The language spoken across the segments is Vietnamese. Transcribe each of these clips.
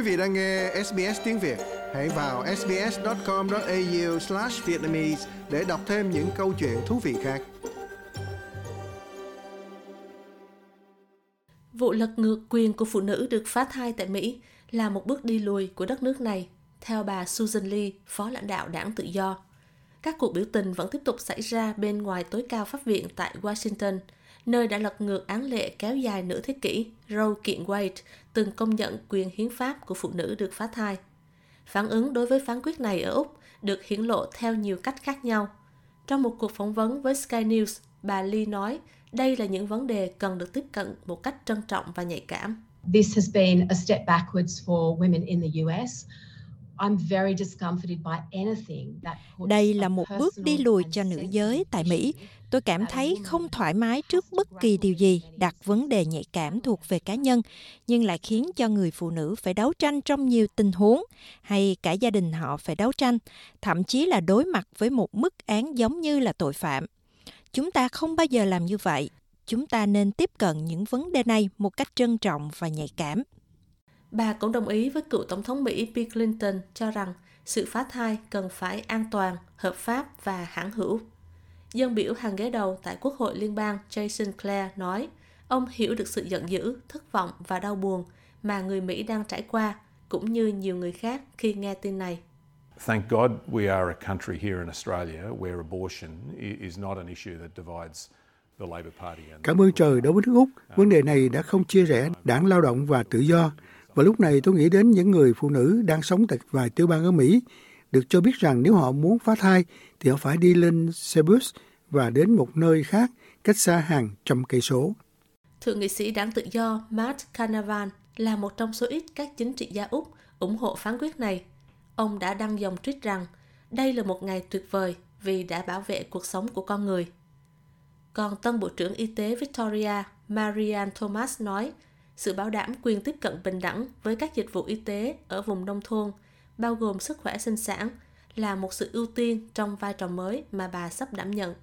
Quý vị đang nghe SBS tiếng Việt, hãy vào sbs.com.au/vietnamese để đọc thêm những câu chuyện thú vị khác. Vụ lật ngược quyền của phụ nữ được phá thai tại Mỹ là một bước đi lùi của đất nước này, theo bà Susan Lee, phó lãnh đạo đảng tự do. Các cuộc biểu tình vẫn tiếp tục xảy ra bên ngoài tối cao pháp viện tại Washington, nơi đã lật ngược án lệ kéo dài nửa thế kỷ Roe kiện Wade từng công nhận quyền hiến pháp của phụ nữ được phá thai. Phản ứng đối với phán quyết này ở Úc được hiển lộ theo nhiều cách khác nhau. Trong một cuộc phỏng vấn với Sky News, bà Lee nói đây là những vấn đề cần được tiếp cận một cách trân trọng và nhạy cảm. This has been a step backwards for women in the US. Đây là một bước đi lùi cho nữ giới tại Mỹ. Tôi cảm thấy không thoải mái trước bất kỳ điều gì đặt vấn đề nhạy cảm thuộc về cá nhân, nhưng lại khiến cho người phụ nữ phải đấu tranh trong nhiều tình huống, hay cả gia đình họ phải đấu tranh, thậm chí là đối mặt với một mức án giống như là tội phạm. Chúng ta không bao giờ làm như vậy. Chúng ta nên tiếp cận những vấn đề này một cách trân trọng và nhạy cảm. Bà cũng đồng ý với cựu Tổng thống Mỹ Bill Clinton cho rằng sự phá thai cần phải an toàn, hợp pháp và hãng hữu. Dân biểu hàng ghế đầu tại Quốc hội Liên bang Jason Clare nói ông hiểu được sự giận dữ, thất vọng và đau buồn mà người Mỹ đang trải qua, cũng như nhiều người khác khi nghe tin này. Thank God we are a country here in Australia where abortion is not an issue that divides Cảm ơn trời đối với nước Úc, vấn đề này đã không chia rẽ đảng lao động và tự do. Và lúc này tôi nghĩ đến những người phụ nữ đang sống tại vài tiểu bang ở Mỹ, được cho biết rằng nếu họ muốn phá thai thì họ phải đi lên xe bus và đến một nơi khác cách xa hàng trăm cây số. Thượng nghị sĩ đảng tự do Matt Canavan là một trong số ít các chính trị gia Úc ủng hộ phán quyết này. Ông đã đăng dòng tweet rằng đây là một ngày tuyệt vời vì đã bảo vệ cuộc sống của con người. Còn tân Bộ trưởng Y tế Victoria Marianne Thomas nói sự bảo đảm quyền tiếp cận bình đẳng với các dịch vụ y tế ở vùng nông thôn, bao gồm sức khỏe sinh sản, là một sự ưu tiên trong vai trò mới mà bà sắp đảm nhận.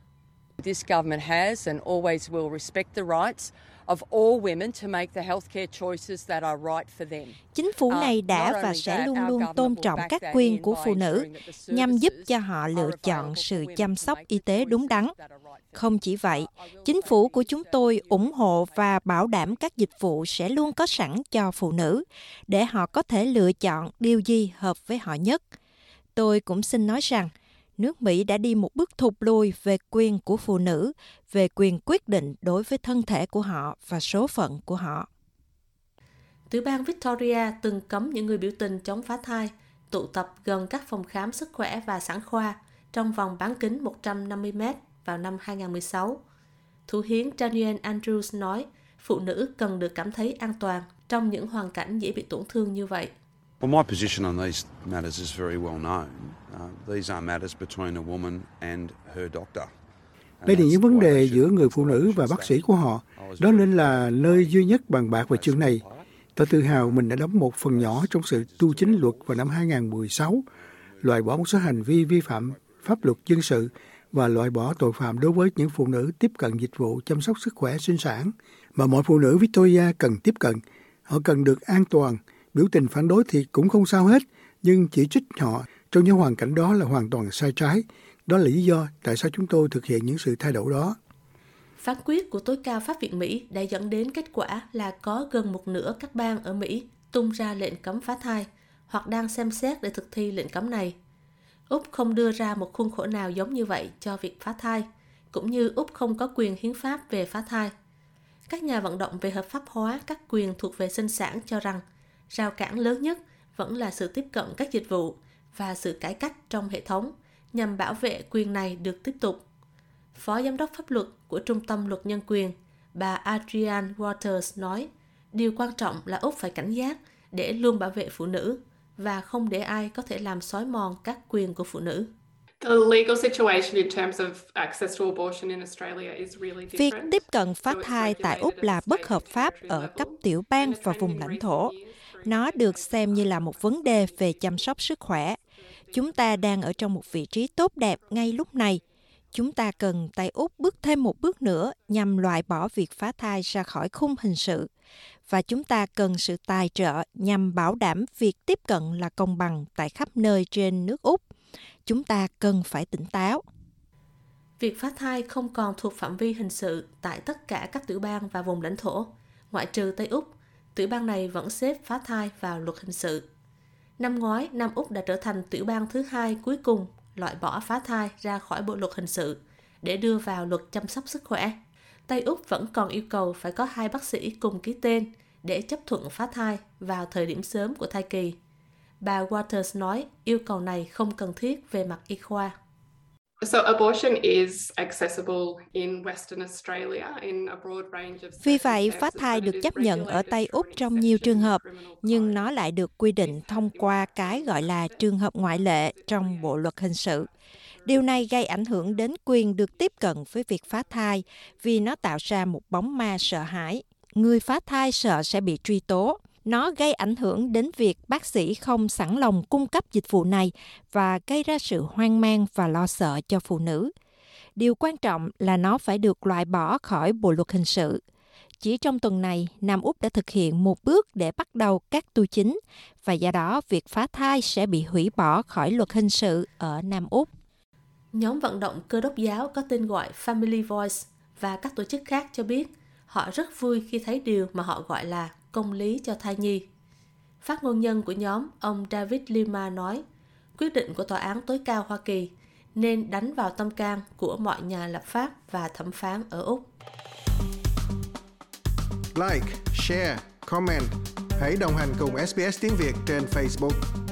This government has and always will respect the rights of all women to make the healthcare choices that are right for them. Chính phủ uh, này đã và sẽ luôn luôn tôn trọng các quyền của phụ nữ nhằm giúp cho họ lựa chọn sự chăm sóc y tế đúng đắn. Không chỉ vậy, chính phủ của chúng tôi ủng hộ và bảo đảm các dịch vụ sẽ luôn có sẵn cho phụ nữ để họ có thể lựa chọn điều gì hợp với họ nhất. Tôi cũng xin nói rằng, nước Mỹ đã đi một bước thụt lùi về quyền của phụ nữ, về quyền quyết định đối với thân thể của họ và số phận của họ. Tiểu bang Victoria từng cấm những người biểu tình chống phá thai tụ tập gần các phòng khám sức khỏe và sản khoa trong vòng bán kính 150 mét vào năm 2016. Thủ hiến Daniel Andrews nói phụ nữ cần được cảm thấy an toàn trong những hoàn cảnh dễ bị tổn thương như vậy. Well, my position on these matters is very well known. Uh, these are matters between a woman and her doctor. Đây là những vấn đề giữa người phụ nữ và bác sĩ của họ. Đó nên là nơi duy nhất bàn bạc về chương này. Tôi tự hào mình đã đóng một phần nhỏ trong sự tu chính luật vào năm 2016, loại bỏ một số hành vi vi phạm pháp luật dân sự và loại bỏ tội phạm đối với những phụ nữ tiếp cận dịch vụ chăm sóc sức khỏe sinh sản mà mọi phụ nữ Victoria cần tiếp cận. Họ cần được an toàn, biểu tình phản đối thì cũng không sao hết, nhưng chỉ trích họ trong những hoàn cảnh đó là hoàn toàn sai trái. Đó là lý do tại sao chúng tôi thực hiện những sự thay đổi đó. Phán quyết của tối cao Pháp viện Mỹ đã dẫn đến kết quả là có gần một nửa các bang ở Mỹ tung ra lệnh cấm phá thai hoặc đang xem xét để thực thi lệnh cấm này. Úc không đưa ra một khuôn khổ nào giống như vậy cho việc phá thai, cũng như Úc không có quyền hiến pháp về phá thai. Các nhà vận động về hợp pháp hóa các quyền thuộc về sinh sản cho rằng rào cản lớn nhất vẫn là sự tiếp cận các dịch vụ và sự cải cách trong hệ thống nhằm bảo vệ quyền này được tiếp tục. Phó Giám đốc pháp luật của Trung tâm Luật Nhân quyền, bà Adrienne Waters nói, điều quan trọng là Úc phải cảnh giác để luôn bảo vệ phụ nữ và không để ai có thể làm xói mòn các quyền của phụ nữ. Việc tiếp cận phá thai tại Úc là bất hợp pháp ở cấp tiểu bang và vùng lãnh thổ. Nó được xem như là một vấn đề về chăm sóc sức khỏe. Chúng ta đang ở trong một vị trí tốt đẹp ngay lúc này. Chúng ta cần tại Úc bước thêm một bước nữa nhằm loại bỏ việc phá thai ra khỏi khung hình sự. và chúng ta cần sự tài trợ nhằm bảo đảm việc tiếp cận là công bằng tại khắp nơi trên nước Úc. Chúng ta cần phải tỉnh táo. Việc phá thai không còn thuộc phạm vi hình sự tại tất cả các tiểu bang và vùng lãnh thổ, ngoại trừ Tây Úc. Tiểu bang này vẫn xếp phá thai vào luật hình sự. Năm ngoái, Nam Úc đã trở thành tiểu bang thứ hai cuối cùng loại bỏ phá thai ra khỏi bộ luật hình sự để đưa vào luật chăm sóc sức khỏe. Tây Úc vẫn còn yêu cầu phải có hai bác sĩ cùng ký tên để chấp thuận phá thai vào thời điểm sớm của thai kỳ. Bà Waters nói yêu cầu này không cần thiết về mặt y khoa. Vì vậy, phá thai được chấp nhận ở Tây Úc trong nhiều trường hợp, nhưng nó lại được quy định thông qua cái gọi là trường hợp ngoại lệ trong Bộ luật hình sự. Điều này gây ảnh hưởng đến quyền được tiếp cận với việc phá thai vì nó tạo ra một bóng ma sợ hãi. Người phá thai sợ sẽ bị truy tố. Nó gây ảnh hưởng đến việc bác sĩ không sẵn lòng cung cấp dịch vụ này và gây ra sự hoang mang và lo sợ cho phụ nữ. Điều quan trọng là nó phải được loại bỏ khỏi bộ luật hình sự. Chỉ trong tuần này, Nam Úc đã thực hiện một bước để bắt đầu các tu chính và do đó việc phá thai sẽ bị hủy bỏ khỏi luật hình sự ở Nam Úc. Nhóm vận động cơ đốc giáo có tên gọi Family Voice và các tổ chức khác cho biết họ rất vui khi thấy điều mà họ gọi là công lý cho thai nhi. Phát ngôn nhân của nhóm, ông David Lima nói, quyết định của Tòa án tối cao Hoa Kỳ nên đánh vào tâm can của mọi nhà lập pháp và thẩm phán ở Úc. Like, share, comment. Hãy đồng hành cùng SBS tiếng Việt trên Facebook.